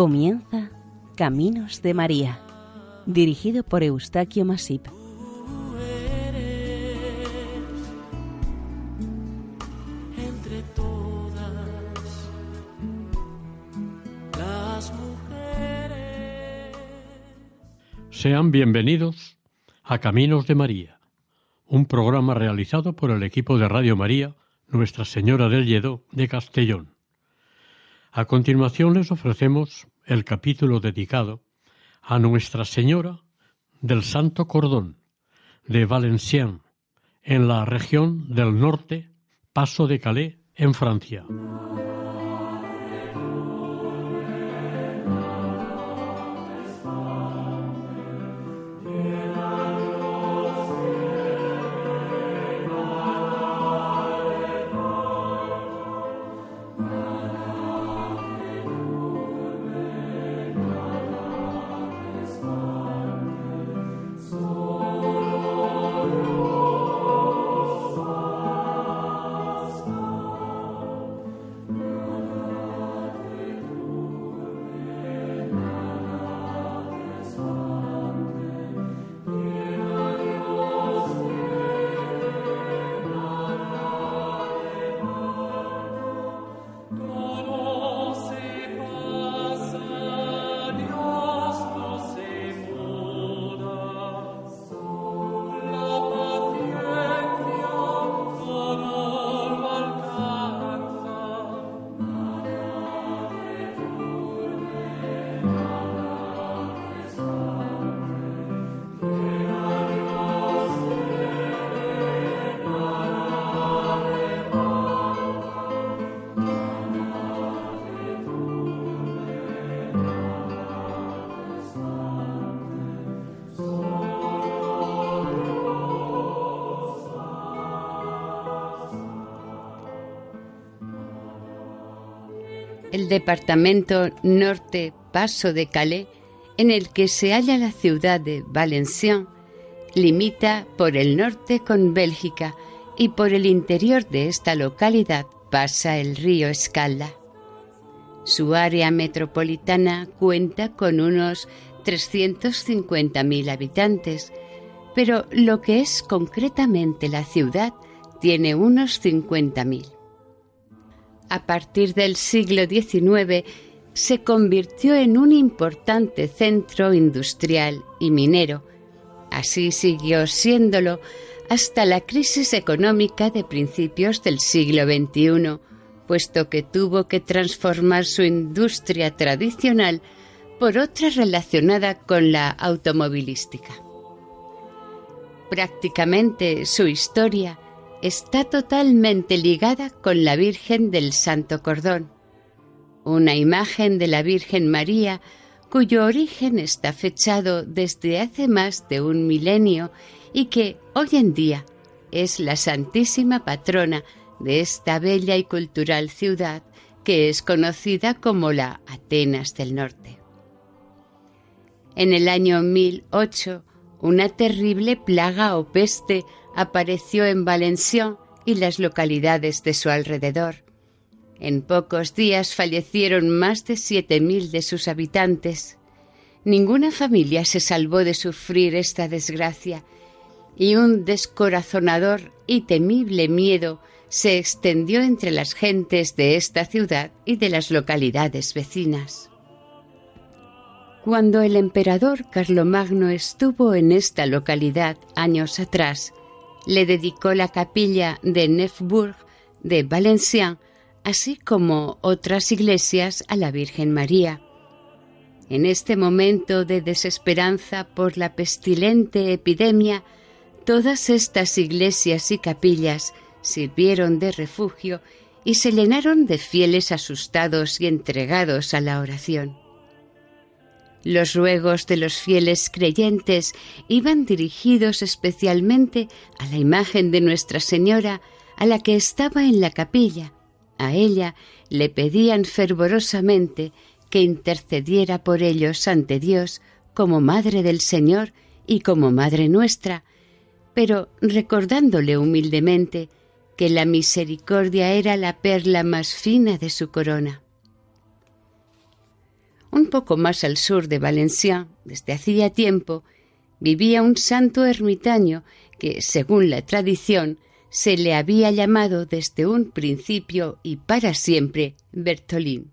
Comienza Caminos de María, dirigido por Eustaquio Masip. entre todas las mujeres. Sean bienvenidos a Caminos de María, un programa realizado por el equipo de Radio María Nuestra Señora del Lledó de Castellón. A continuación les ofrecemos el capítulo dedicado a Nuestra Señora del Santo Cordón de Valenciennes, en la región del norte, Paso de Calais, en Francia. Departamento norte Paso de Calais, en el que se halla la ciudad de Valenciennes, limita por el norte con Bélgica y por el interior de esta localidad pasa el río Escalda. Su área metropolitana cuenta con unos 350.000 habitantes, pero lo que es concretamente la ciudad tiene unos 50.000 a partir del siglo XIX se convirtió en un importante centro industrial y minero. Así siguió siéndolo hasta la crisis económica de principios del siglo XXI, puesto que tuvo que transformar su industria tradicional por otra relacionada con la automovilística. Prácticamente su historia está totalmente ligada con la Virgen del Santo Cordón, una imagen de la Virgen María cuyo origen está fechado desde hace más de un milenio y que hoy en día es la santísima patrona de esta bella y cultural ciudad que es conocida como la Atenas del Norte. En el año 1008, una terrible plaga o peste apareció en Valenciennes y las localidades de su alrededor. En pocos días fallecieron más de siete mil de sus habitantes. Ninguna familia se salvó de sufrir esta desgracia, y un descorazonador y temible miedo se extendió entre las gentes de esta ciudad y de las localidades vecinas. Cuando el emperador Carlomagno estuvo en esta localidad años atrás, le dedicó la capilla de Neufbourg de Valenciennes, así como otras iglesias a la Virgen María. En este momento de desesperanza por la pestilente epidemia, todas estas iglesias y capillas sirvieron de refugio y se llenaron de fieles asustados y entregados a la oración. Los ruegos de los fieles creyentes iban dirigidos especialmente a la imagen de Nuestra Señora, a la que estaba en la capilla. A ella le pedían fervorosamente que intercediera por ellos ante Dios como Madre del Señor y como Madre nuestra, pero recordándole humildemente que la misericordia era la perla más fina de su corona. Un poco más al sur de Valencia, desde hacía tiempo, vivía un santo ermitaño que, según la tradición, se le había llamado desde un principio y para siempre Bertolín.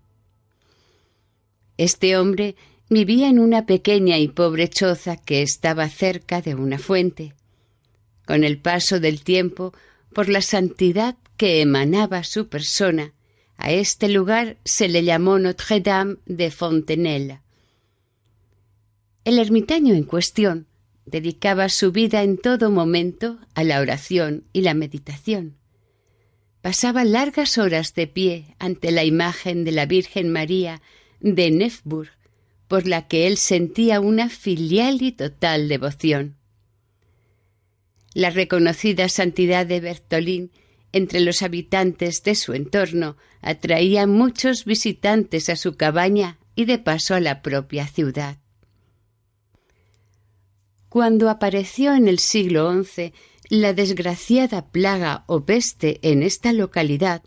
Este hombre vivía en una pequeña y pobre choza que estaba cerca de una fuente. Con el paso del tiempo, por la santidad que emanaba su persona, a este lugar se le llamó Notre-Dame de Fontenelle. El ermitaño en cuestión dedicaba su vida en todo momento a la oración y la meditación. Pasaba largas horas de pie ante la imagen de la Virgen María de Nefburg, por la que él sentía una filial y total devoción. La reconocida santidad de Bertolín entre los habitantes de su entorno atraía muchos visitantes a su cabaña y de paso a la propia ciudad. Cuando apareció en el siglo XI la desgraciada plaga o peste en esta localidad,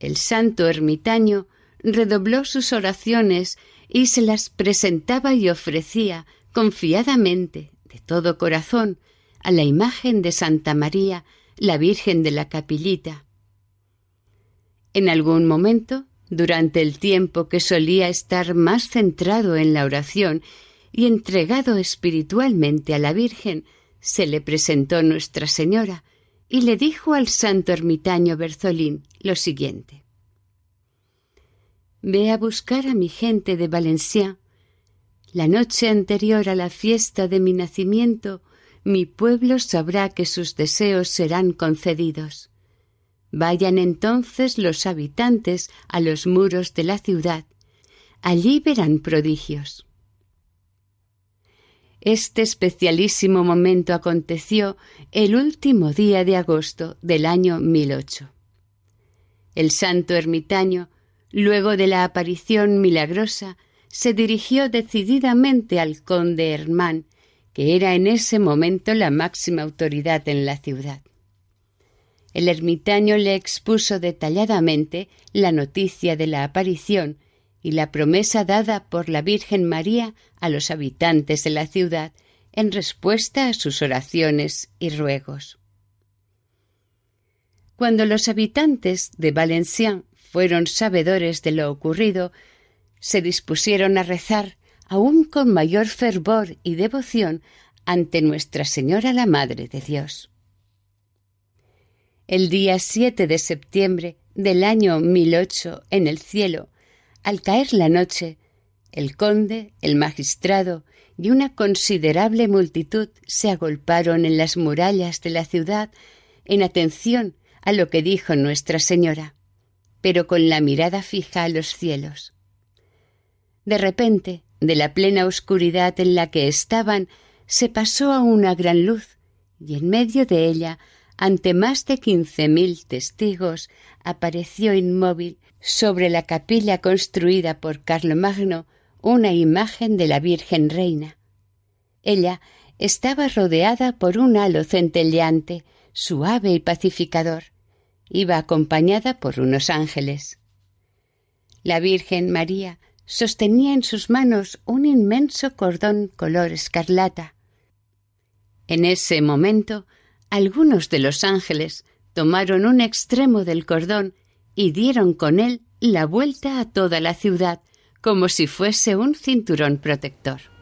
el santo ermitaño redobló sus oraciones y se las presentaba y ofrecía confiadamente, de todo corazón, a la imagen de Santa María, la Virgen de la Capillita. En algún momento, durante el tiempo que solía estar más centrado en la oración y entregado espiritualmente a la Virgen, se le presentó Nuestra Señora y le dijo al santo ermitaño Berzolín lo siguiente. Ve a buscar a mi gente de Valencia. La noche anterior a la fiesta de mi nacimiento, mi pueblo sabrá que sus deseos serán concedidos. Vayan entonces los habitantes a los muros de la ciudad. Allí verán prodigios. Este especialísimo momento aconteció el último día de agosto del año 1008. El santo ermitaño Luego de la aparición milagrosa, se dirigió decididamente al conde Hermán, que era en ese momento la máxima autoridad en la ciudad. El ermitaño le expuso detalladamente la noticia de la aparición y la promesa dada por la Virgen María a los habitantes de la ciudad en respuesta a sus oraciones y ruegos. Cuando los habitantes de Valenciennes fueron sabedores de lo ocurrido, se dispusieron a rezar aún con mayor fervor y devoción ante Nuestra Señora la Madre de Dios. El día 7 de septiembre del año 1008 en el cielo, al caer la noche, el conde, el magistrado y una considerable multitud se agolparon en las murallas de la ciudad en atención a lo que dijo Nuestra Señora pero con la mirada fija a los cielos. De repente, de la plena oscuridad en la que estaban, se pasó a una gran luz, y en medio de ella, ante más de quince mil testigos, apareció inmóvil sobre la capilla construida por Carlomagno una imagen de la Virgen Reina. Ella estaba rodeada por un halo centelleante, suave y pacificador. Iba acompañada por unos ángeles. La Virgen María sostenía en sus manos un inmenso cordón color escarlata. En ese momento, algunos de los ángeles tomaron un extremo del cordón y dieron con él la vuelta a toda la ciudad, como si fuese un cinturón protector.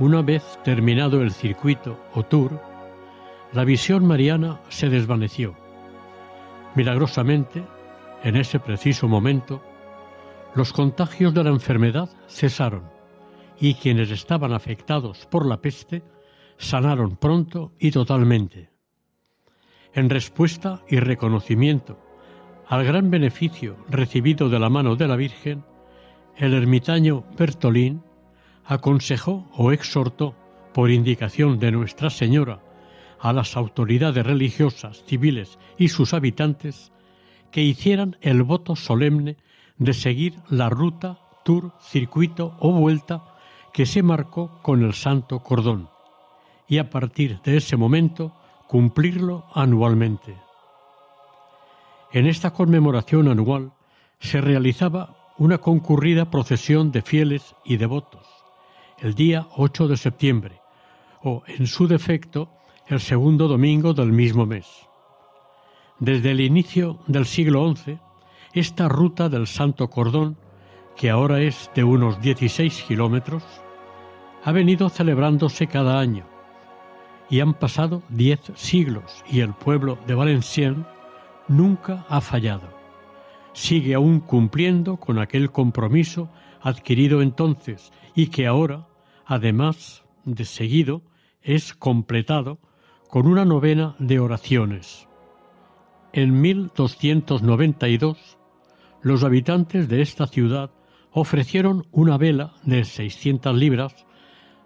Una vez terminado el circuito o tour, la visión mariana se desvaneció. Milagrosamente, en ese preciso momento, los contagios de la enfermedad cesaron y quienes estaban afectados por la peste sanaron pronto y totalmente. En respuesta y reconocimiento al gran beneficio recibido de la mano de la Virgen, el ermitaño Bertolín aconsejó o exhortó, por indicación de Nuestra Señora, a las autoridades religiosas, civiles y sus habitantes que hicieran el voto solemne de seguir la ruta, tour, circuito o vuelta que se marcó con el Santo Cordón y a partir de ese momento cumplirlo anualmente. En esta conmemoración anual se realizaba una concurrida procesión de fieles y devotos, el día 8 de septiembre, o, en su defecto, el segundo domingo del mismo mes. Desde el inicio del siglo XI, esta ruta del Santo Cordón, que ahora es de unos 16 kilómetros, ha venido celebrándose cada año y han pasado diez siglos y el pueblo de Valenciennes nunca ha fallado. Sigue aún cumpliendo con aquel compromiso adquirido entonces y que ahora, además de seguido, es completado con una novena de oraciones. En 1292, los habitantes de esta ciudad ofrecieron una vela de 600 libras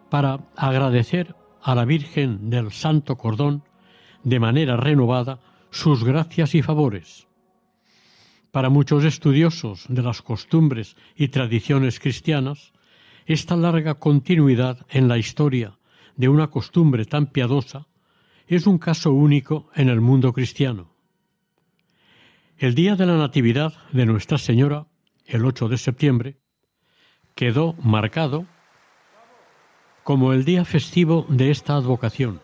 para agradecer a la Virgen del Santo Cordón de manera renovada sus gracias y favores. Para muchos estudiosos de las costumbres y tradiciones cristianas, esta larga continuidad en la historia de una costumbre tan piadosa es un caso único en el mundo cristiano. El día de la Natividad de Nuestra Señora, el 8 de septiembre, quedó marcado como el día festivo de esta advocación,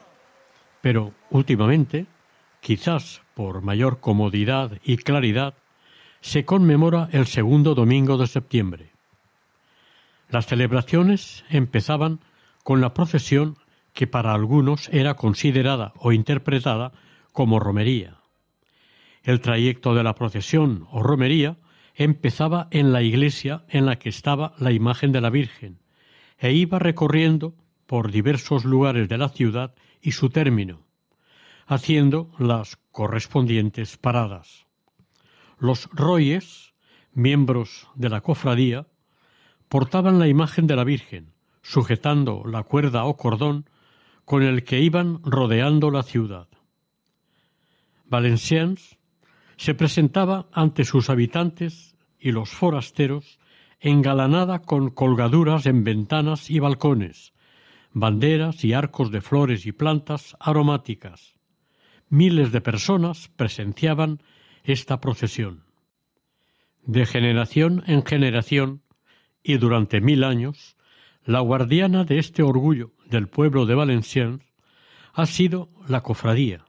pero últimamente, quizás por mayor comodidad y claridad, se conmemora el segundo domingo de septiembre. Las celebraciones empezaban con la procesión que para algunos era considerada o interpretada como romería. El trayecto de la procesión o romería empezaba en la iglesia en la que estaba la imagen de la Virgen e iba recorriendo por diversos lugares de la ciudad y su término, haciendo las correspondientes paradas. Los royes, miembros de la cofradía, portaban la imagen de la Virgen, sujetando la cuerda o cordón con el que iban rodeando la ciudad. Valenciennes se presentaba ante sus habitantes y los forasteros engalanada con colgaduras en ventanas y balcones, banderas y arcos de flores y plantas aromáticas. Miles de personas presenciaban esta procesión. De generación en generación y durante mil años, la guardiana de este orgullo del pueblo de Valenciennes ha sido la cofradía,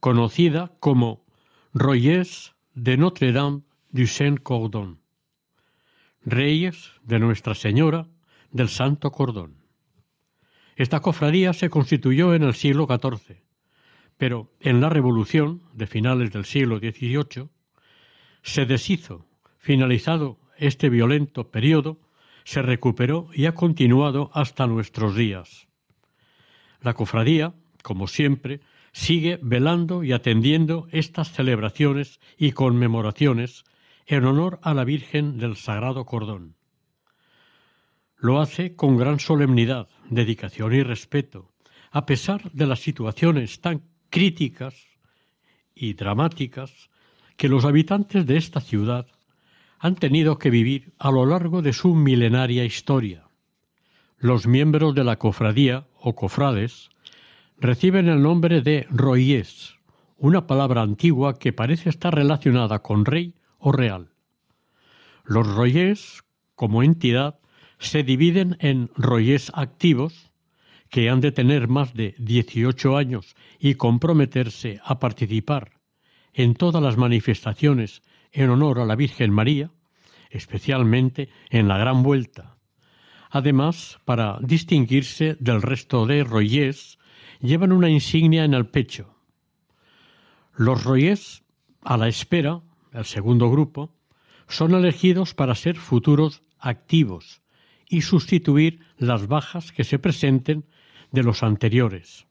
conocida como Royers de Notre-Dame du Saint-Cordon, Reyes de Nuestra Señora del Santo Cordón. Esta cofradía se constituyó en el siglo XIV, pero en la Revolución de finales del siglo XVIII se deshizo. Finalizado este violento periodo, se recuperó y ha continuado hasta nuestros días. La cofradía, como siempre, sigue velando y atendiendo estas celebraciones y conmemoraciones en honor a la Virgen del Sagrado Cordón. Lo hace con gran solemnidad, dedicación y respeto, a pesar de las situaciones tan críticas y dramáticas que los habitantes de esta ciudad han tenido que vivir a lo largo de su milenaria historia. Los miembros de la cofradía o cofrades reciben el nombre de royés, una palabra antigua que parece estar relacionada con rey o real. Los royés, como entidad, se dividen en royés activos, que han de tener más de 18 años y comprometerse a participar en todas las manifestaciones en honor a la Virgen María, especialmente en la Gran Vuelta, Además, para distinguirse del resto de royés, llevan una insignia en el pecho. Los royés, a la espera, el segundo grupo, son elegidos para ser futuros activos y sustituir las bajas que se presenten de los anteriores.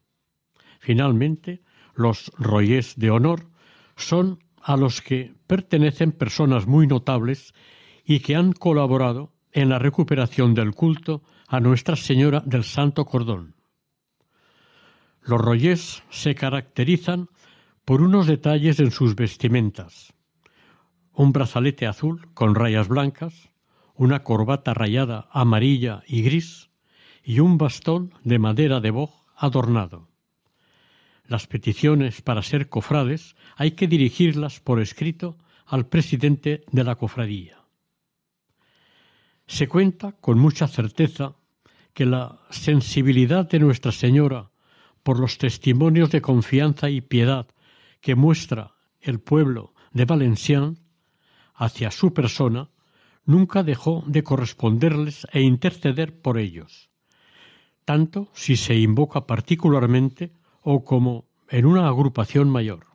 Finalmente, los royés de honor son a los que pertenecen personas muy notables y que han colaborado en la recuperación del culto a Nuestra Señora del Santo Cordón. Los royés se caracterizan por unos detalles en sus vestimentas. Un brazalete azul con rayas blancas, una corbata rayada amarilla y gris y un bastón de madera de boj adornado. Las peticiones para ser cofrades hay que dirigirlas por escrito al presidente de la cofradía. Se cuenta con mucha certeza que la sensibilidad de Nuestra Señora por los testimonios de confianza y piedad que muestra el pueblo de Valenciennes hacia su persona nunca dejó de corresponderles e interceder por ellos, tanto si se invoca particularmente o como en una agrupación mayor.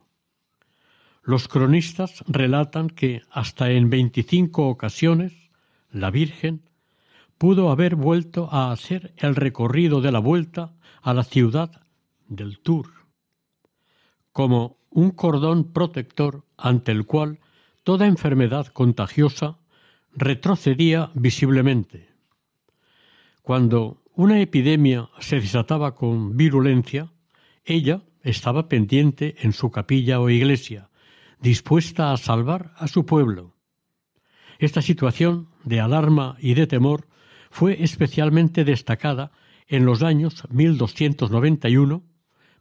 Los cronistas relatan que hasta en veinticinco ocasiones la Virgen pudo haber vuelto a hacer el recorrido de la vuelta a la ciudad del Tour, como un cordón protector ante el cual toda enfermedad contagiosa retrocedía visiblemente. Cuando una epidemia se desataba con virulencia, ella estaba pendiente en su capilla o iglesia, dispuesta a salvar a su pueblo. Esta situación de alarma y de temor fue especialmente destacada en los años 1291,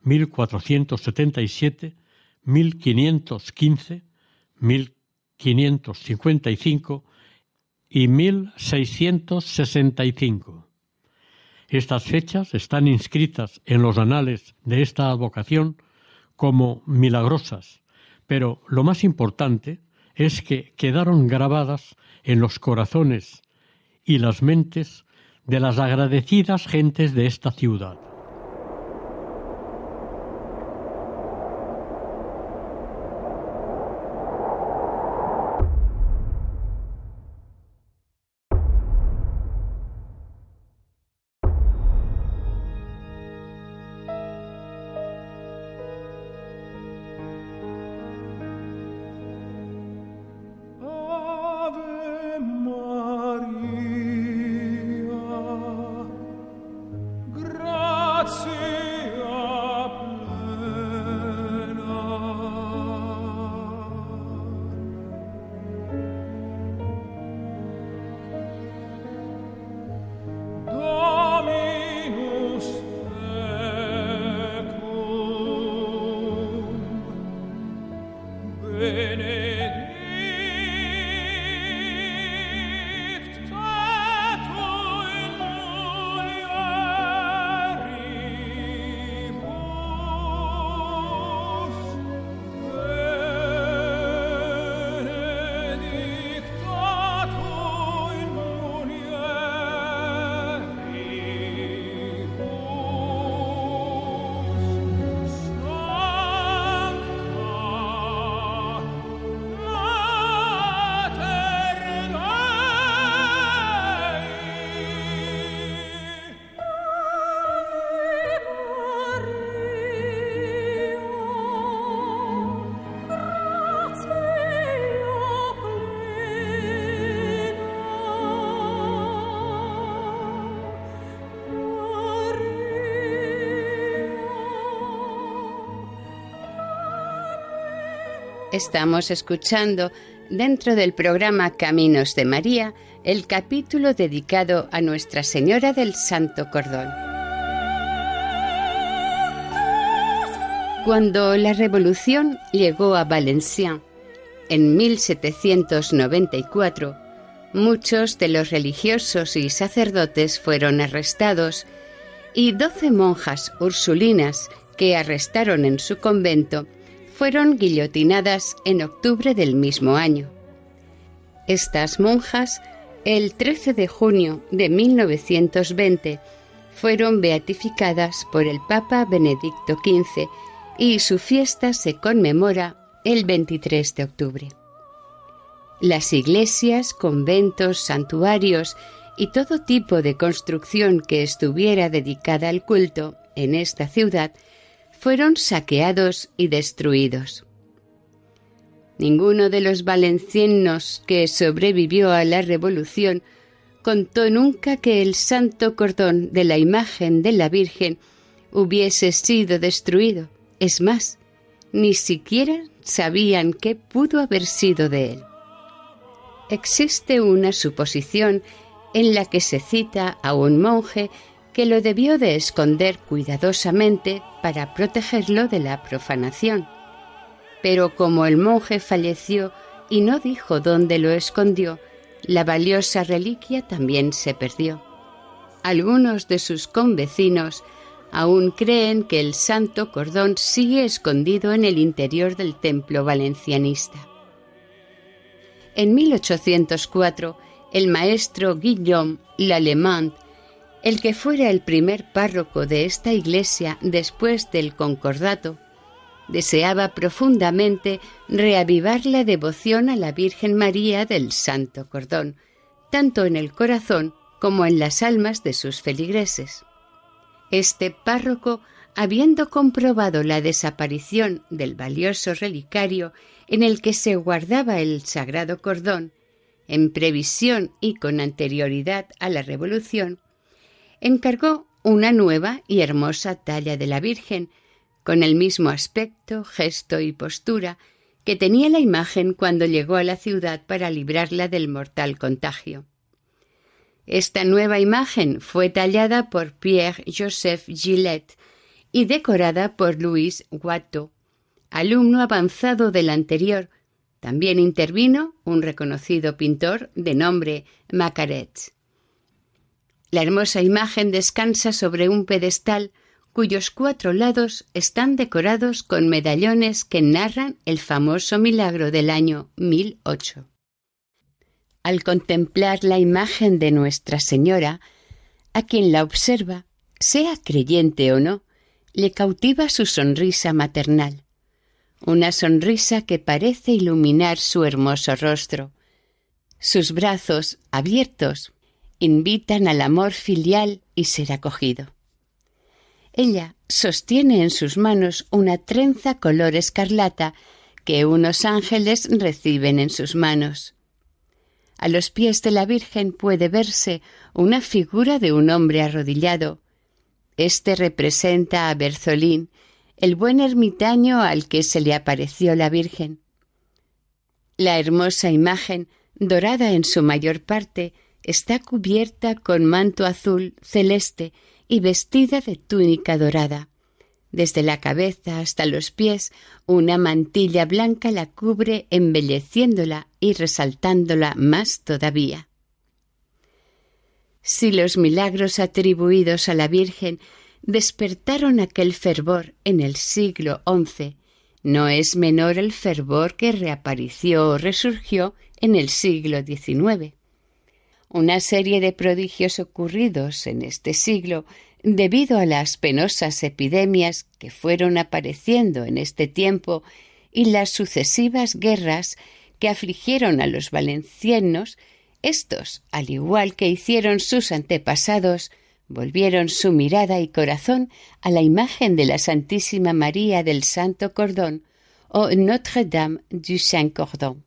1477, 1515, 1555 y 1665. Estas fechas están inscritas en los anales de esta advocación como milagrosas, pero lo más importante es que quedaron grabadas en los corazones y las mentes de las agradecidas gentes de esta ciudad. Estamos escuchando dentro del programa Caminos de María el capítulo dedicado a Nuestra Señora del Santo Cordón. Cuando la revolución llegó a Valenciennes en 1794, muchos de los religiosos y sacerdotes fueron arrestados y doce monjas ursulinas que arrestaron en su convento fueron guillotinadas en octubre del mismo año. Estas monjas El 13 de junio de 1920 fueron beatificadas por el Papa Benedicto XV y su fiesta se conmemora el 23 de octubre. Las iglesias, conventos, santuarios y todo tipo de construcción que estuviera dedicada al culto en esta ciudad fueron saqueados y destruidos. Ninguno de los valencianos que sobrevivió a la revolución contó nunca que el santo cordón de la imagen de la Virgen hubiese sido destruido. Es más, ni siquiera sabían qué pudo haber sido de él. Existe una suposición en la que se cita a un monje que lo debió de esconder cuidadosamente para protegerlo de la profanación. Pero como el monje falleció y no dijo dónde lo escondió, la valiosa reliquia también se perdió. Algunos de sus convecinos aún creen que el santo cordón sigue escondido en el interior del templo valencianista. En 1804, el maestro Guillaume Lallemand, el que fuera el primer párroco de esta iglesia después del concordato, deseaba profundamente reavivar la devoción a la Virgen María del Santo Cordón, tanto en el corazón como en las almas de sus feligreses. Este párroco, habiendo comprobado la desaparición del valioso relicario en el que se guardaba el sagrado cordón, en previsión y con anterioridad a la Revolución, encargó una nueva y hermosa talla de la Virgen, con el mismo aspecto, gesto y postura que tenía la imagen cuando llegó a la ciudad para librarla del mortal contagio. Esta nueva imagen fue tallada por Pierre-Joseph Gillette y decorada por Louis Watteau, alumno avanzado del anterior. También intervino un reconocido pintor de nombre Macaret. La hermosa imagen descansa sobre un pedestal cuyos cuatro lados están decorados con medallones que narran el famoso milagro del año 1008. Al contemplar la imagen de Nuestra Señora, a quien la observa, sea creyente o no, le cautiva su sonrisa maternal, una sonrisa que parece iluminar su hermoso rostro. Sus brazos, abiertos, invitan al amor filial y ser acogido. Ella sostiene en sus manos una trenza color escarlata que unos ángeles reciben en sus manos. A los pies de la Virgen puede verse una figura de un hombre arrodillado. Este representa a Berzolín, el buen ermitaño al que se le apareció la Virgen. La hermosa imagen, dorada en su mayor parte, está cubierta con manto azul celeste y vestida de túnica dorada. Desde la cabeza hasta los pies, una mantilla blanca la cubre embelleciéndola y resaltándola más todavía. Si los milagros atribuidos a la Virgen despertaron aquel fervor en el siglo XI, no es menor el fervor que reapareció o resurgió en el siglo XIX. Una serie de prodigios ocurridos en este siglo debido a las penosas epidemias que fueron apareciendo en este tiempo y las sucesivas guerras que afligieron a los valencianos, estos, al igual que hicieron sus antepasados, volvieron su mirada y corazón a la imagen de la Santísima María del Santo Cordón o Notre Dame du Saint Cordon,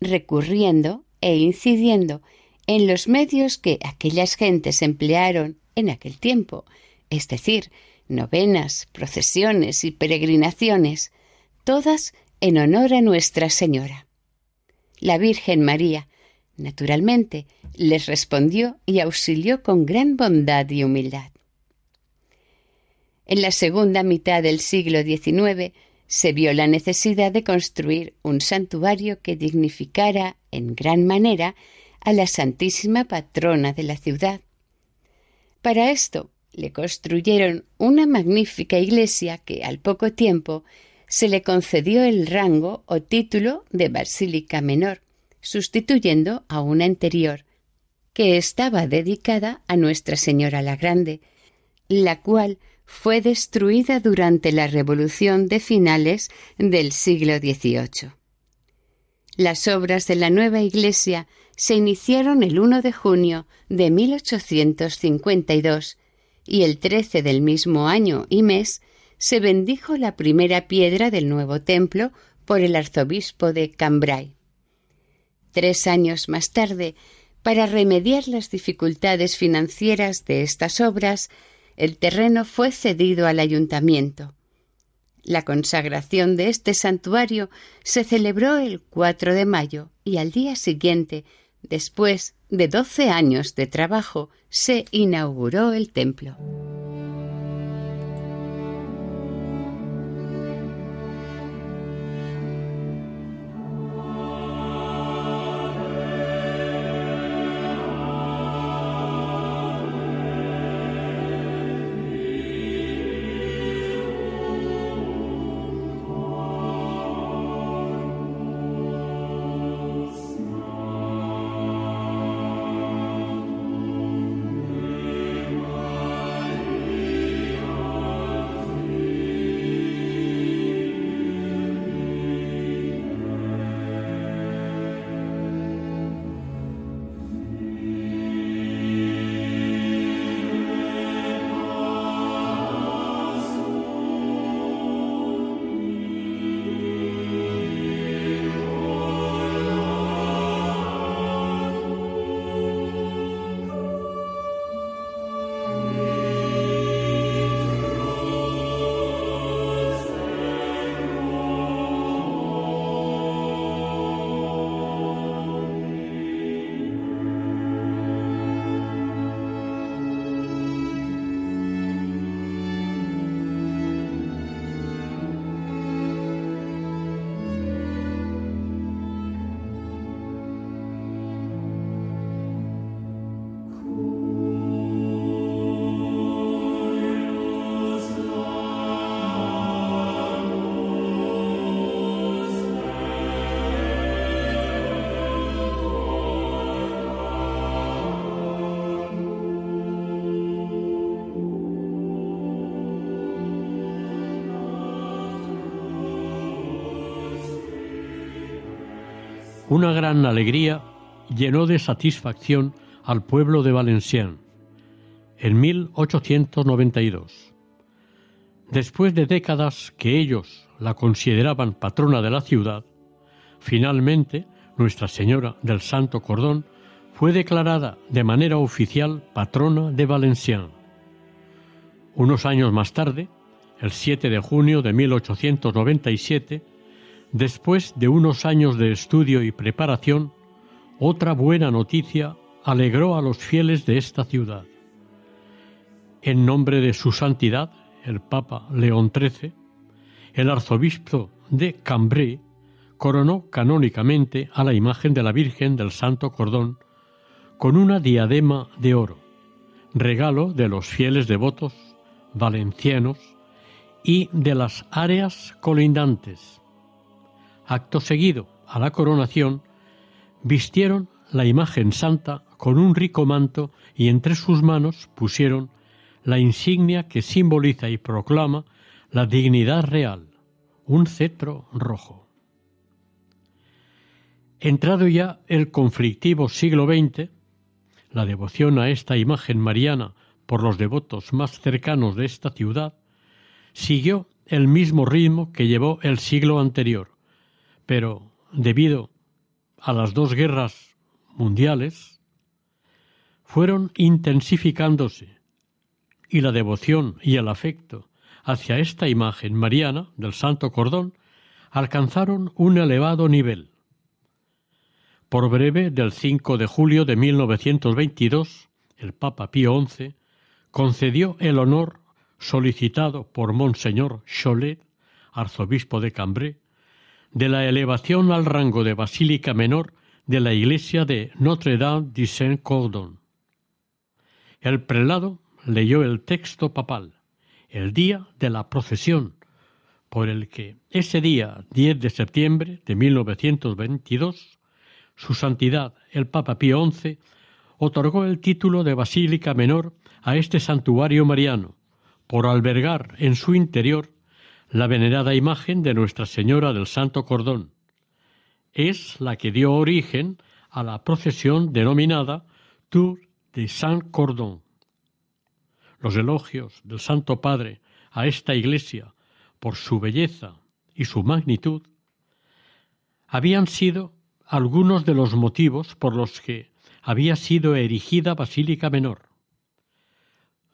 recurriendo e incidiendo en los medios que aquellas gentes emplearon en aquel tiempo, es decir, novenas, procesiones y peregrinaciones, todas en honor a Nuestra Señora. La Virgen María, naturalmente, les respondió y auxilió con gran bondad y humildad. En la segunda mitad del siglo XIX se vio la necesidad de construir un santuario que dignificara en gran manera a la Santísima Patrona de la ciudad, para esto le construyeron una magnífica iglesia que al poco tiempo se le concedió el rango o título de basílica menor, sustituyendo a una anterior que estaba dedicada a Nuestra Señora la Grande, la cual fue destruida durante la Revolución de finales del siglo XVIII. Las obras de la nueva iglesia se iniciaron el 1 de junio de 1852 y el 13 del mismo año y mes se bendijo la primera piedra del nuevo templo por el arzobispo de Cambrai. Tres años más tarde, para remediar las dificultades financieras de estas obras, el terreno fue cedido al ayuntamiento. La consagración de este santuario se celebró el 4 de mayo y al día siguiente, después de doce años de trabajo, se inauguró el templo. Una gran alegría llenó de satisfacción al pueblo de Valenciennes en 1892. Después de décadas que ellos la consideraban patrona de la ciudad, finalmente Nuestra Señora del Santo Cordón fue declarada de manera oficial patrona de Valenciennes. Unos años más tarde, el 7 de junio de 1897, Después de unos años de estudio y preparación, otra buena noticia alegró a los fieles de esta ciudad. En nombre de su santidad, el Papa León XIII, el arzobispo de Cambrai coronó canónicamente a la imagen de la Virgen del Santo Cordón con una diadema de oro, regalo de los fieles devotos valencianos y de las áreas colindantes Acto seguido a la coronación, vistieron la imagen santa con un rico manto y entre sus manos pusieron la insignia que simboliza y proclama la dignidad real, un cetro rojo. Entrado ya el conflictivo siglo XX, la devoción a esta imagen mariana por los devotos más cercanos de esta ciudad siguió el mismo ritmo que llevó el siglo anterior, pero debido a las dos guerras mundiales, fueron intensificándose y la devoción y el afecto hacia esta imagen mariana del Santo Cordón alcanzaron un elevado nivel. Por breve del 5 de julio de 1922, el Papa Pío XI concedió el honor solicitado por Monseñor Cholet, arzobispo de Cambrai, de la elevación al rango de basílica menor de la iglesia de Notre-Dame de Saint-Cordon. El prelado leyó el texto papal, el día de la procesión, por el que ese día 10 de septiembre de 1922, su santidad el Papa Pío XI otorgó el título de Basílica Menor a este santuario mariano, por albergar en su interior la venerada imagen de Nuestra Señora del Santo Cordón. Es la que dio origen a la procesión denominada Tour de Saint Cordon. Los elogios del Santo Padre a esta iglesia por su belleza y su magnitud habían sido algunos de los motivos por los que había sido erigida Basílica Menor.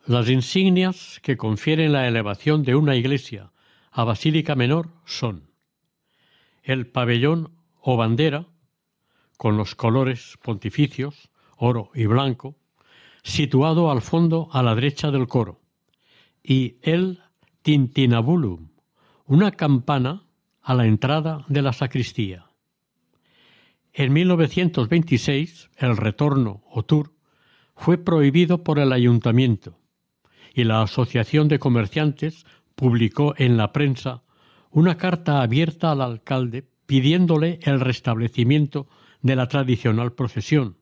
Las insignias que confieren la elevación de una iglesia a Basílica Menor son el pabellón o bandera, con los colores pontificios, oro y blanco, situado al fondo a la derecha del coro, y el tintinabulum, una campana a la entrada de la sacristía. En 1926, el retorno o tour fue prohibido por el ayuntamiento y la Asociación de Comerciantes publicó en la prensa una carta abierta al alcalde pidiéndole el restablecimiento de la tradicional procesión,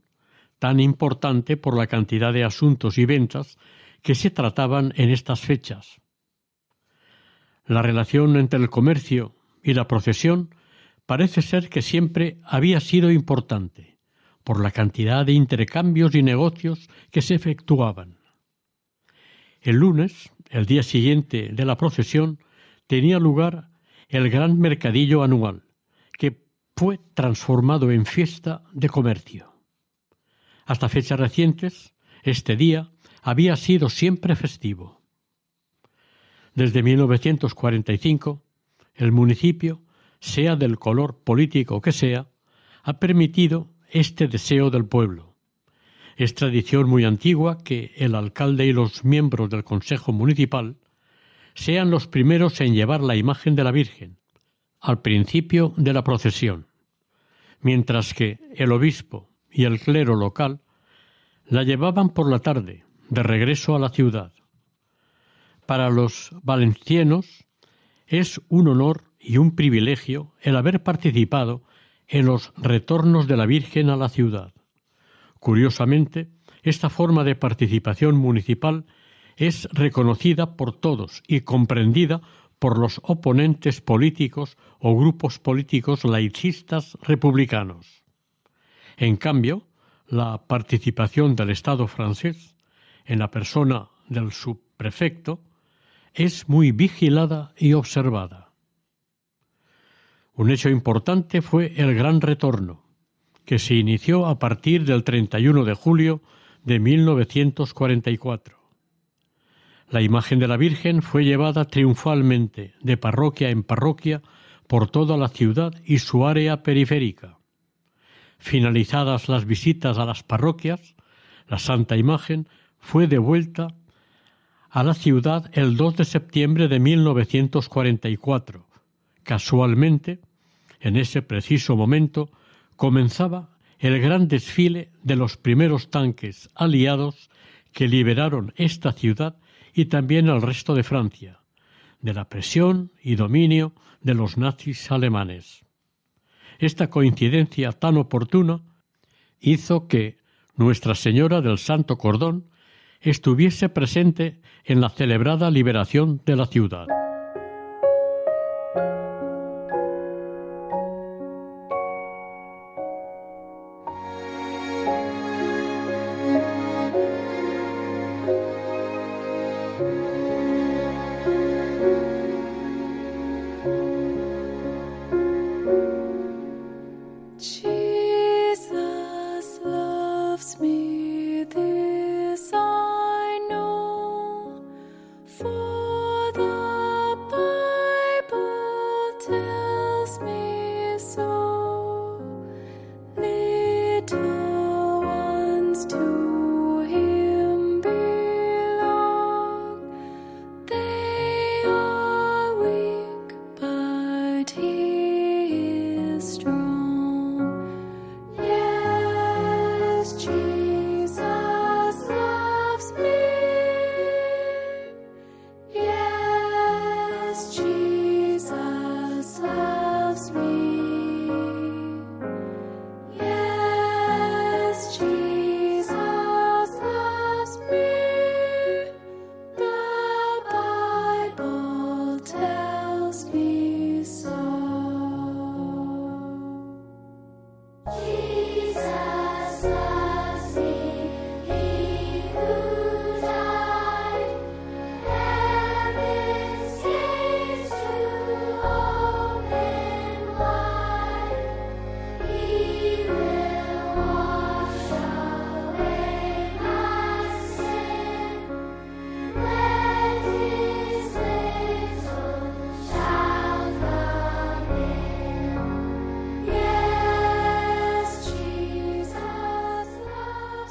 tan importante por la cantidad de asuntos y ventas que se trataban en estas fechas. La relación entre el comercio y la procesión parece ser que siempre había sido importante, por la cantidad de intercambios y negocios que se efectuaban. El lunes, el día siguiente de la procesión, tenía lugar el gran mercadillo anual, que fue transformado en fiesta de comercio. Hasta fechas recientes, este día había sido siempre festivo. Desde 1945, el municipio, sea del color político que sea, ha permitido este deseo del pueblo es tradición muy antigua que el alcalde y los miembros del Consejo Municipal sean los primeros en llevar la imagen de la Virgen al principio de la procesión, mientras que el obispo y el clero local la llevaban por la tarde, de regreso a la ciudad. Para los valencianos es un honor y un privilegio el haber participado en los retornos de la Virgen a la ciudad. Curiosamente, esta forma de participación municipal es reconocida por todos y comprendida por los oponentes políticos o grupos políticos laicistas republicanos. En cambio, la participación del Estado francés, en la persona del subprefecto, es muy vigilada y observada. Un hecho importante fue el gran retorno, que se inició a partir del 31 de julio de 1944. La imagen de la Virgen fue llevada triunfalmente de parroquia en parroquia por toda la ciudad y su área periférica. Finalizadas las visitas a las parroquias, la Santa Imagen fue devuelta a la ciudad el 2 de septiembre de 1944. Casualmente, en ese preciso momento, comenzaba el gran desfile de los primeros tanques aliados que liberaron esta ciudad y también el resto de Francia, de la presión y dominio de los nazis alemanes. Esta coincidencia tan oportuna hizo que Nuestra Señora del Santo Cordón estuviese presente en la celebrada liberación de la ciudad.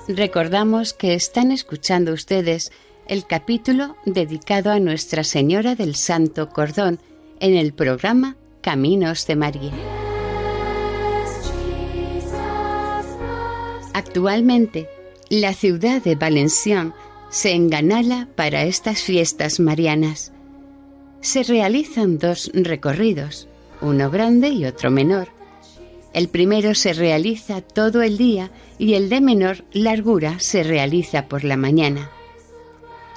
Recordamos que están escuchando ustedes el capítulo dedicado a Nuestra Señora del Santo Cordón en el programa Caminos de María. Actualmente, la ciudad de Valenciennes se enganala para estas fiestas marianas. Se realizan dos recorridos, uno grande y otro menor. El primero se realiza todo el día y el de menor largura se realiza por la mañana.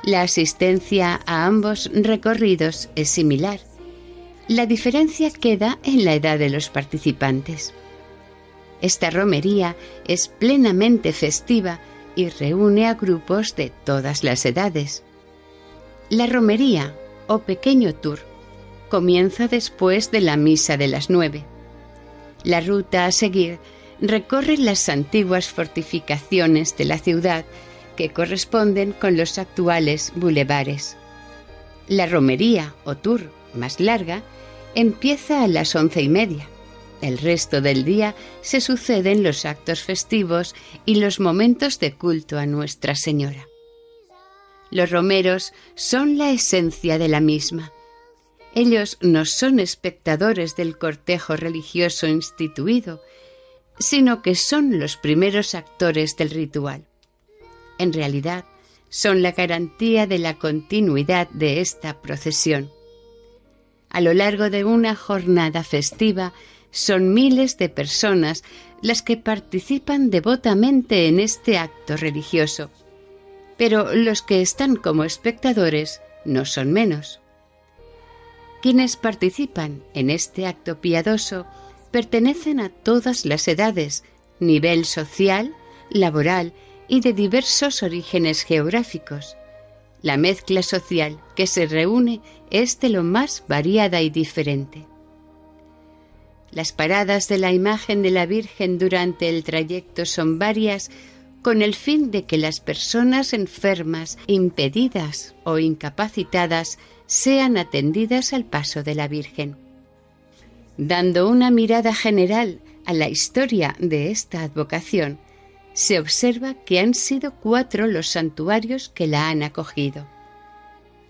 La asistencia a ambos recorridos es similar. La diferencia queda en la edad de los participantes. Esta romería es plenamente festiva y reúne a grupos de todas las edades. La romería, o pequeño tour, comienza después de la misa de las nueve. La ruta a seguir recorre las antiguas fortificaciones de la ciudad que corresponden con los actuales bulevares. La romería o tour más larga empieza a las once y media. El resto del día se suceden los actos festivos y los momentos de culto a Nuestra Señora. Los romeros son la esencia de la misma. Ellos no son espectadores del cortejo religioso instituido, sino que son los primeros actores del ritual en realidad son la garantía de la continuidad de esta procesión. A lo largo de una jornada festiva son miles de personas las que participan devotamente en este acto religioso, pero los que están como espectadores no son menos. Quienes participan en este acto piadoso pertenecen a todas las edades, nivel social, laboral y de diversos orígenes geográficos. La mezcla social que se reúne es de lo más variada y diferente. Las paradas de la imagen de la Virgen durante el trayecto son varias con el fin de que las personas enfermas, impedidas o incapacitadas sean atendidas al paso de la Virgen. Dando una mirada general a la historia de esta advocación, se observa que han sido cuatro los santuarios que la han acogido.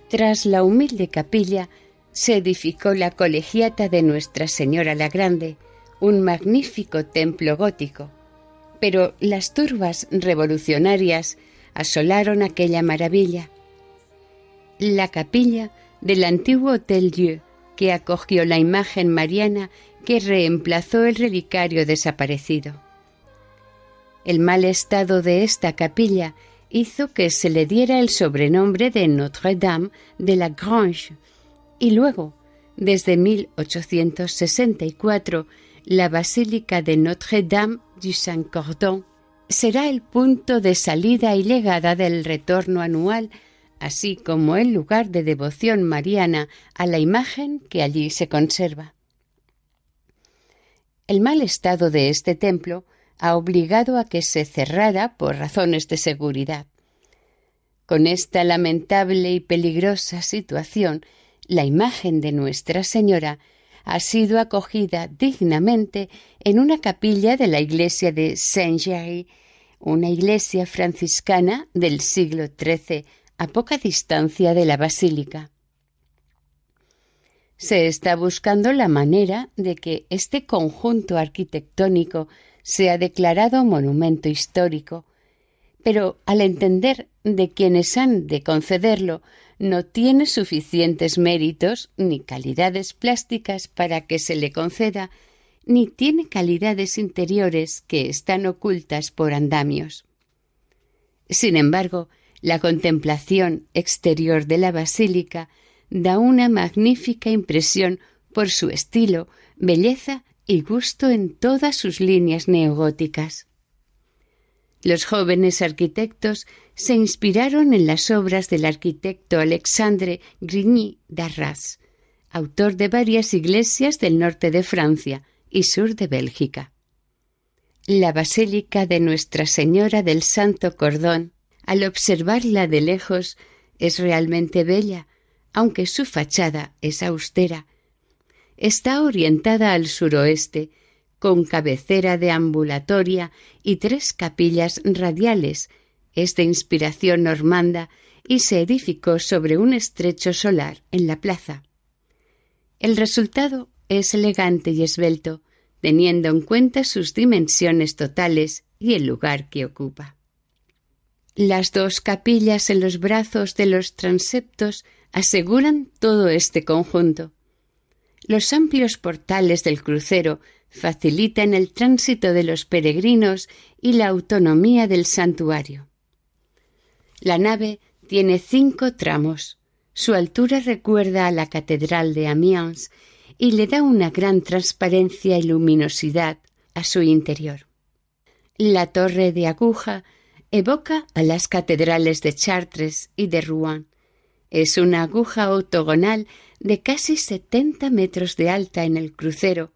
Tras la humilde capilla se edificó la colegiata de Nuestra Señora la Grande, un magnífico templo gótico. Pero las turbas revolucionarias asolaron aquella maravilla. La capilla del antiguo Hotel Dieu, que acogió la imagen mariana que reemplazó el relicario desaparecido. El mal estado de esta capilla hizo que se le diera el sobrenombre de Notre-Dame de la Grange y luego, desde 1864, la Basílica de Notre-Dame du Saint-Cordon será el punto de salida y legada del retorno anual, así como el lugar de devoción mariana a la imagen que allí se conserva. El mal estado de este templo ha obligado a que se cerrara por razones de seguridad. Con esta lamentable y peligrosa situación, la imagen de Nuestra Señora ha sido acogida dignamente en una capilla de la iglesia de Saint-Géry, una iglesia franciscana del siglo XIII, a poca distancia de la basílica. Se está buscando la manera de que este conjunto arquitectónico se ha declarado monumento histórico, pero al entender de quienes han de concederlo no tiene suficientes méritos ni calidades plásticas para que se le conceda, ni tiene calidades interiores que están ocultas por andamios. Sin embargo, la contemplación exterior de la basílica da una magnífica impresión por su estilo, belleza y gusto en todas sus líneas neogóticas. Los jóvenes arquitectos se inspiraron en las obras del arquitecto Alexandre Grigny d'Arras, autor de varias iglesias del norte de Francia y sur de Bélgica. La Basílica de Nuestra Señora del Santo Cordón, al observarla de lejos, es realmente bella, aunque su fachada es austera está orientada al suroeste, con cabecera de ambulatoria y tres capillas radiales. Es de inspiración normanda y se edificó sobre un estrecho solar en la plaza. El resultado es elegante y esbelto, teniendo en cuenta sus dimensiones totales y el lugar que ocupa. Las dos capillas en los brazos de los transeptos aseguran todo este conjunto. Los amplios portales del crucero facilitan el tránsito de los peregrinos y la autonomía del santuario. La nave tiene cinco tramos. Su altura recuerda a la Catedral de Amiens y le da una gran transparencia y luminosidad a su interior. La torre de aguja evoca a las catedrales de Chartres y de Rouen. Es una aguja octogonal de casi setenta metros de alta en el crucero.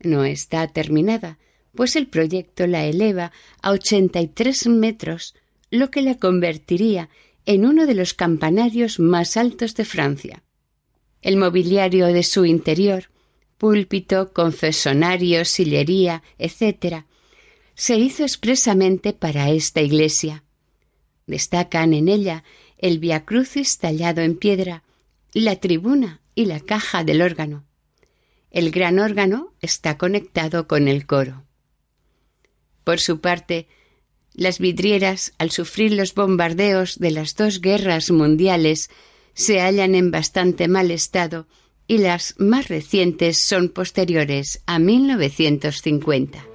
No está terminada, pues el proyecto la eleva a ochenta y tres metros, lo que la convertiría en uno de los campanarios más altos de Francia. El mobiliario de su interior, púlpito, confesonario, sillería, etc., se hizo expresamente para esta iglesia. Destacan en ella el Via Crucis tallado en piedra, la tribuna y la caja del órgano. El gran órgano está conectado con el coro. Por su parte, las vidrieras, al sufrir los bombardeos de las dos guerras mundiales, se hallan en bastante mal estado y las más recientes son posteriores a 1950.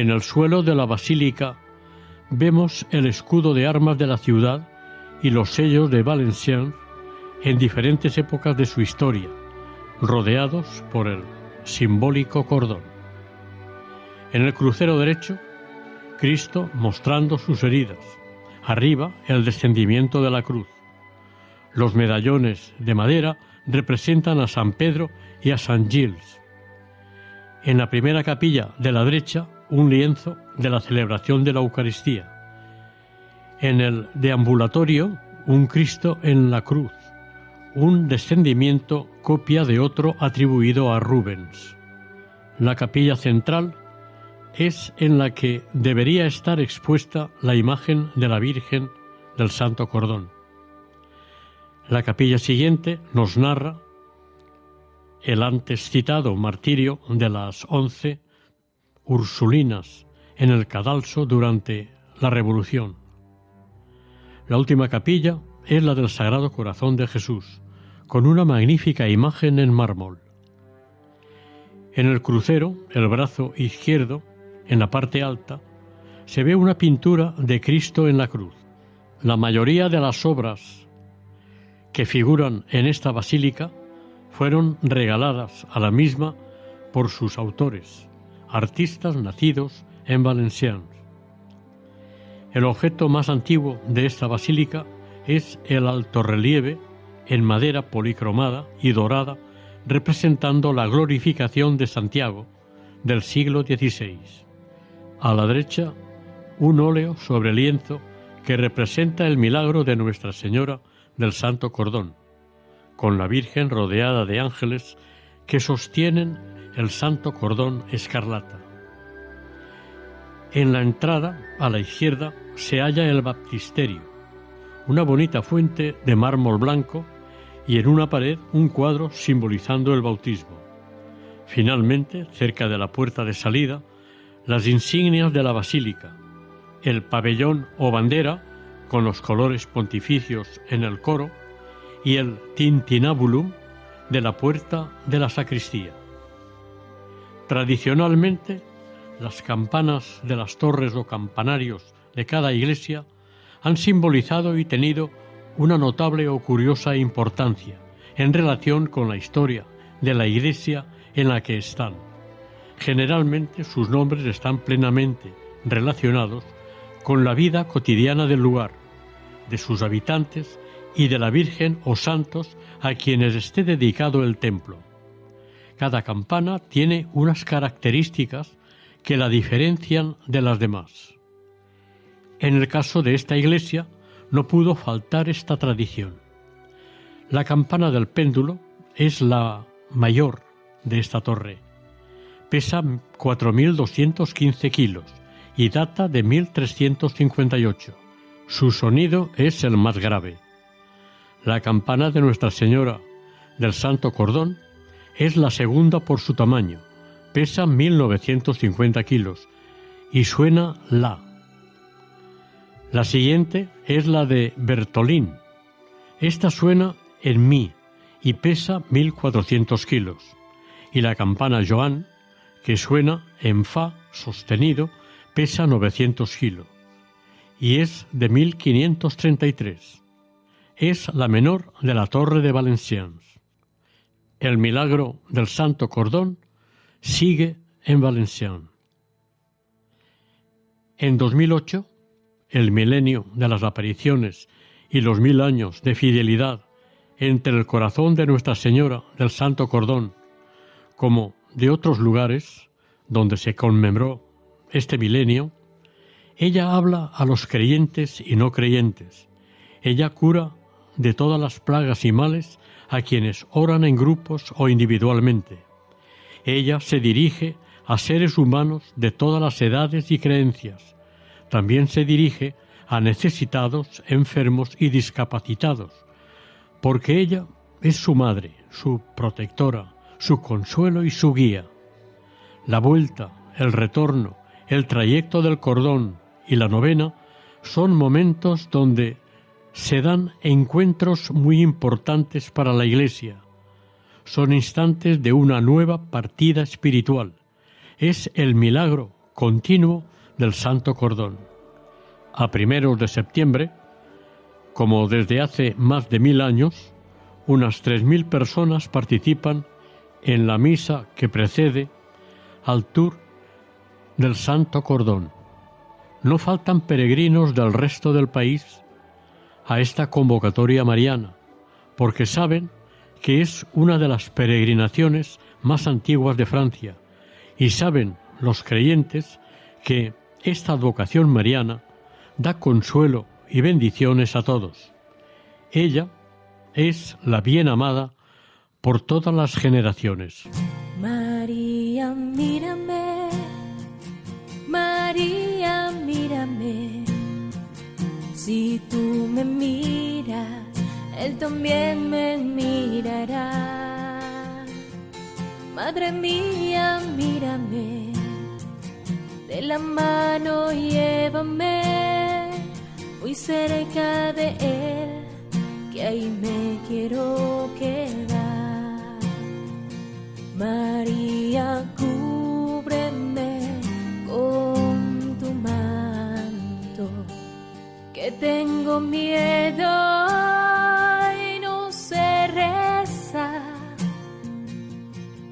En el suelo de la basílica vemos el escudo de armas de la ciudad y los sellos de Valenciennes en diferentes épocas de su historia, rodeados por el simbólico cordón. En el crucero derecho, Cristo mostrando sus heridas, arriba el descendimiento de la cruz. Los medallones de madera representan a San Pedro y a San Gilles. En la primera capilla de la derecha un lienzo de la celebración de la Eucaristía. En el deambulatorio, un Cristo en la cruz, un descendimiento copia de otro atribuido a Rubens. La capilla central es en la que debería estar expuesta la imagen de la Virgen del Santo Cordón. La capilla siguiente nos narra el antes citado martirio de las once ursulinas en el cadalso durante la Revolución. La última capilla es la del Sagrado Corazón de Jesús, con una magnífica imagen en mármol. En el crucero, el brazo izquierdo, en la parte alta, se ve una pintura de Cristo en la cruz. La mayoría de las obras que figuran en esta basílica fueron regaladas a la misma por sus autores artistas nacidos en Valenciennes. El objeto más antiguo de esta basílica es el altorrelieve en madera policromada y dorada representando la glorificación de Santiago del siglo XVI. A la derecha, un óleo sobre lienzo que representa el milagro de Nuestra Señora del Santo Cordón, con la Virgen rodeada de ángeles que sostienen el Santo Cordón Escarlata. En la entrada, a la izquierda, se halla el baptisterio, una bonita fuente de mármol blanco y en una pared un cuadro simbolizando el bautismo. Finalmente, cerca de la puerta de salida, las insignias de la basílica, el pabellón o bandera con los colores pontificios en el coro y el tintinabulum de la puerta de la sacristía. Tradicionalmente, las campanas de las torres o campanarios de cada iglesia han simbolizado y tenido una notable o curiosa importancia en relación con la historia de la iglesia en la que están. Generalmente sus nombres están plenamente relacionados con la vida cotidiana del lugar, de sus habitantes y de la Virgen o santos a quienes esté dedicado el templo. Cada campana tiene unas características que la diferencian de las demás. En el caso de esta iglesia no pudo faltar esta tradición. La campana del péndulo es la mayor de esta torre. Pesa 4.215 kilos y data de 1358. Su sonido es el más grave. La campana de Nuestra Señora del Santo Cordón es la segunda por su tamaño. Pesa 1950 kilos y suena la. La siguiente es la de Bertolín. Esta suena en mi y pesa 1400 kilos. Y la campana Joan, que suena en fa sostenido, pesa 900 kilos y es de 1533. Es la menor de la torre de Valenciennes. El milagro del Santo Cordón sigue en Valenciennes. En 2008, el milenio de las apariciones y los mil años de fidelidad entre el corazón de Nuestra Señora del Santo Cordón, como de otros lugares donde se conmemoró este milenio, ella habla a los creyentes y no creyentes. Ella cura de todas las plagas y males a quienes oran en grupos o individualmente. Ella se dirige a seres humanos de todas las edades y creencias. También se dirige a necesitados, enfermos y discapacitados, porque ella es su madre, su protectora, su consuelo y su guía. La vuelta, el retorno, el trayecto del cordón y la novena son momentos donde se dan encuentros muy importantes para la Iglesia. Son instantes de una nueva partida espiritual. Es el milagro continuo del Santo Cordón. A primeros de septiembre, como desde hace más de mil años, unas tres mil personas participan en la misa que precede al tour del Santo Cordón. No faltan peregrinos del resto del país a esta convocatoria mariana, porque saben que es una de las peregrinaciones más antiguas de Francia, y saben los creyentes que esta advocación mariana da consuelo y bendiciones a todos. Ella es la bien amada por todas las generaciones. María, mírame, Si tú me miras, Él también me mirará. Madre mía, mírame, de la mano llévame muy cerca de Él, que ahí me quiero quedar. María, cúbreme con tengo miedo y no sé rezar,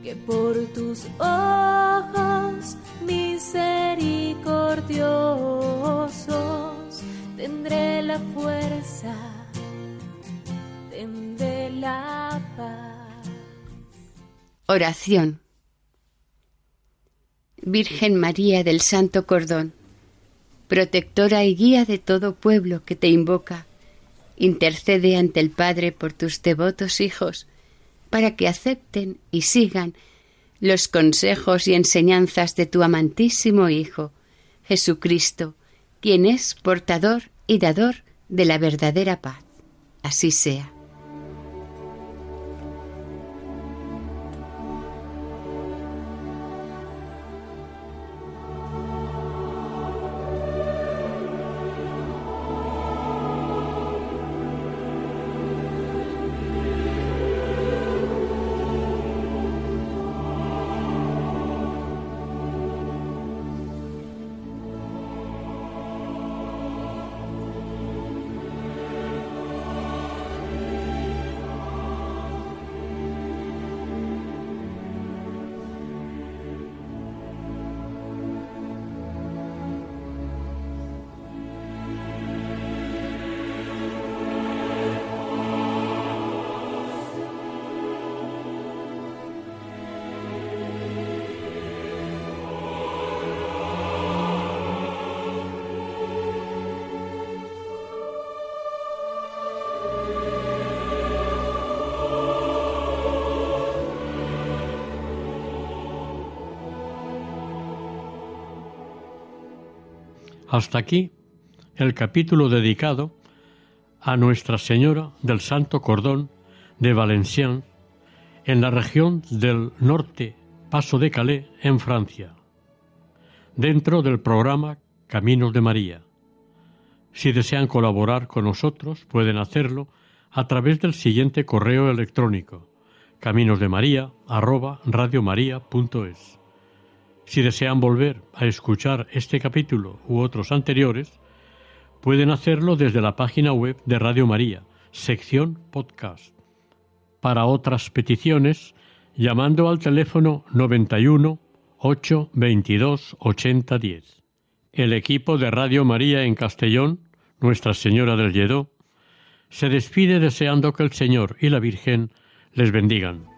que por tus ojos misericordiosos tendré la fuerza, tendré la paz. Oración. Virgen María del Santo Cordón, protectora y guía de todo pueblo que te invoca, intercede ante el Padre por tus devotos hijos, para que acepten y sigan los consejos y enseñanzas de tu amantísimo Hijo, Jesucristo, quien es portador y dador de la verdadera paz. Así sea. Hasta aquí el capítulo dedicado a Nuestra Señora del Santo Cordón de Valenciennes en la región del norte Paso de Calais en Francia, dentro del programa Caminos de María. Si desean colaborar con nosotros, pueden hacerlo a través del siguiente correo electrónico caminosdemaria@radiomaria.es. Si desean volver a escuchar este capítulo u otros anteriores, pueden hacerlo desde la página web de Radio María, sección podcast. Para otras peticiones, llamando al teléfono 91 8 22 80 10. El equipo de Radio María en Castellón, Nuestra Señora del Lledó, se despide deseando que el Señor y la Virgen les bendigan.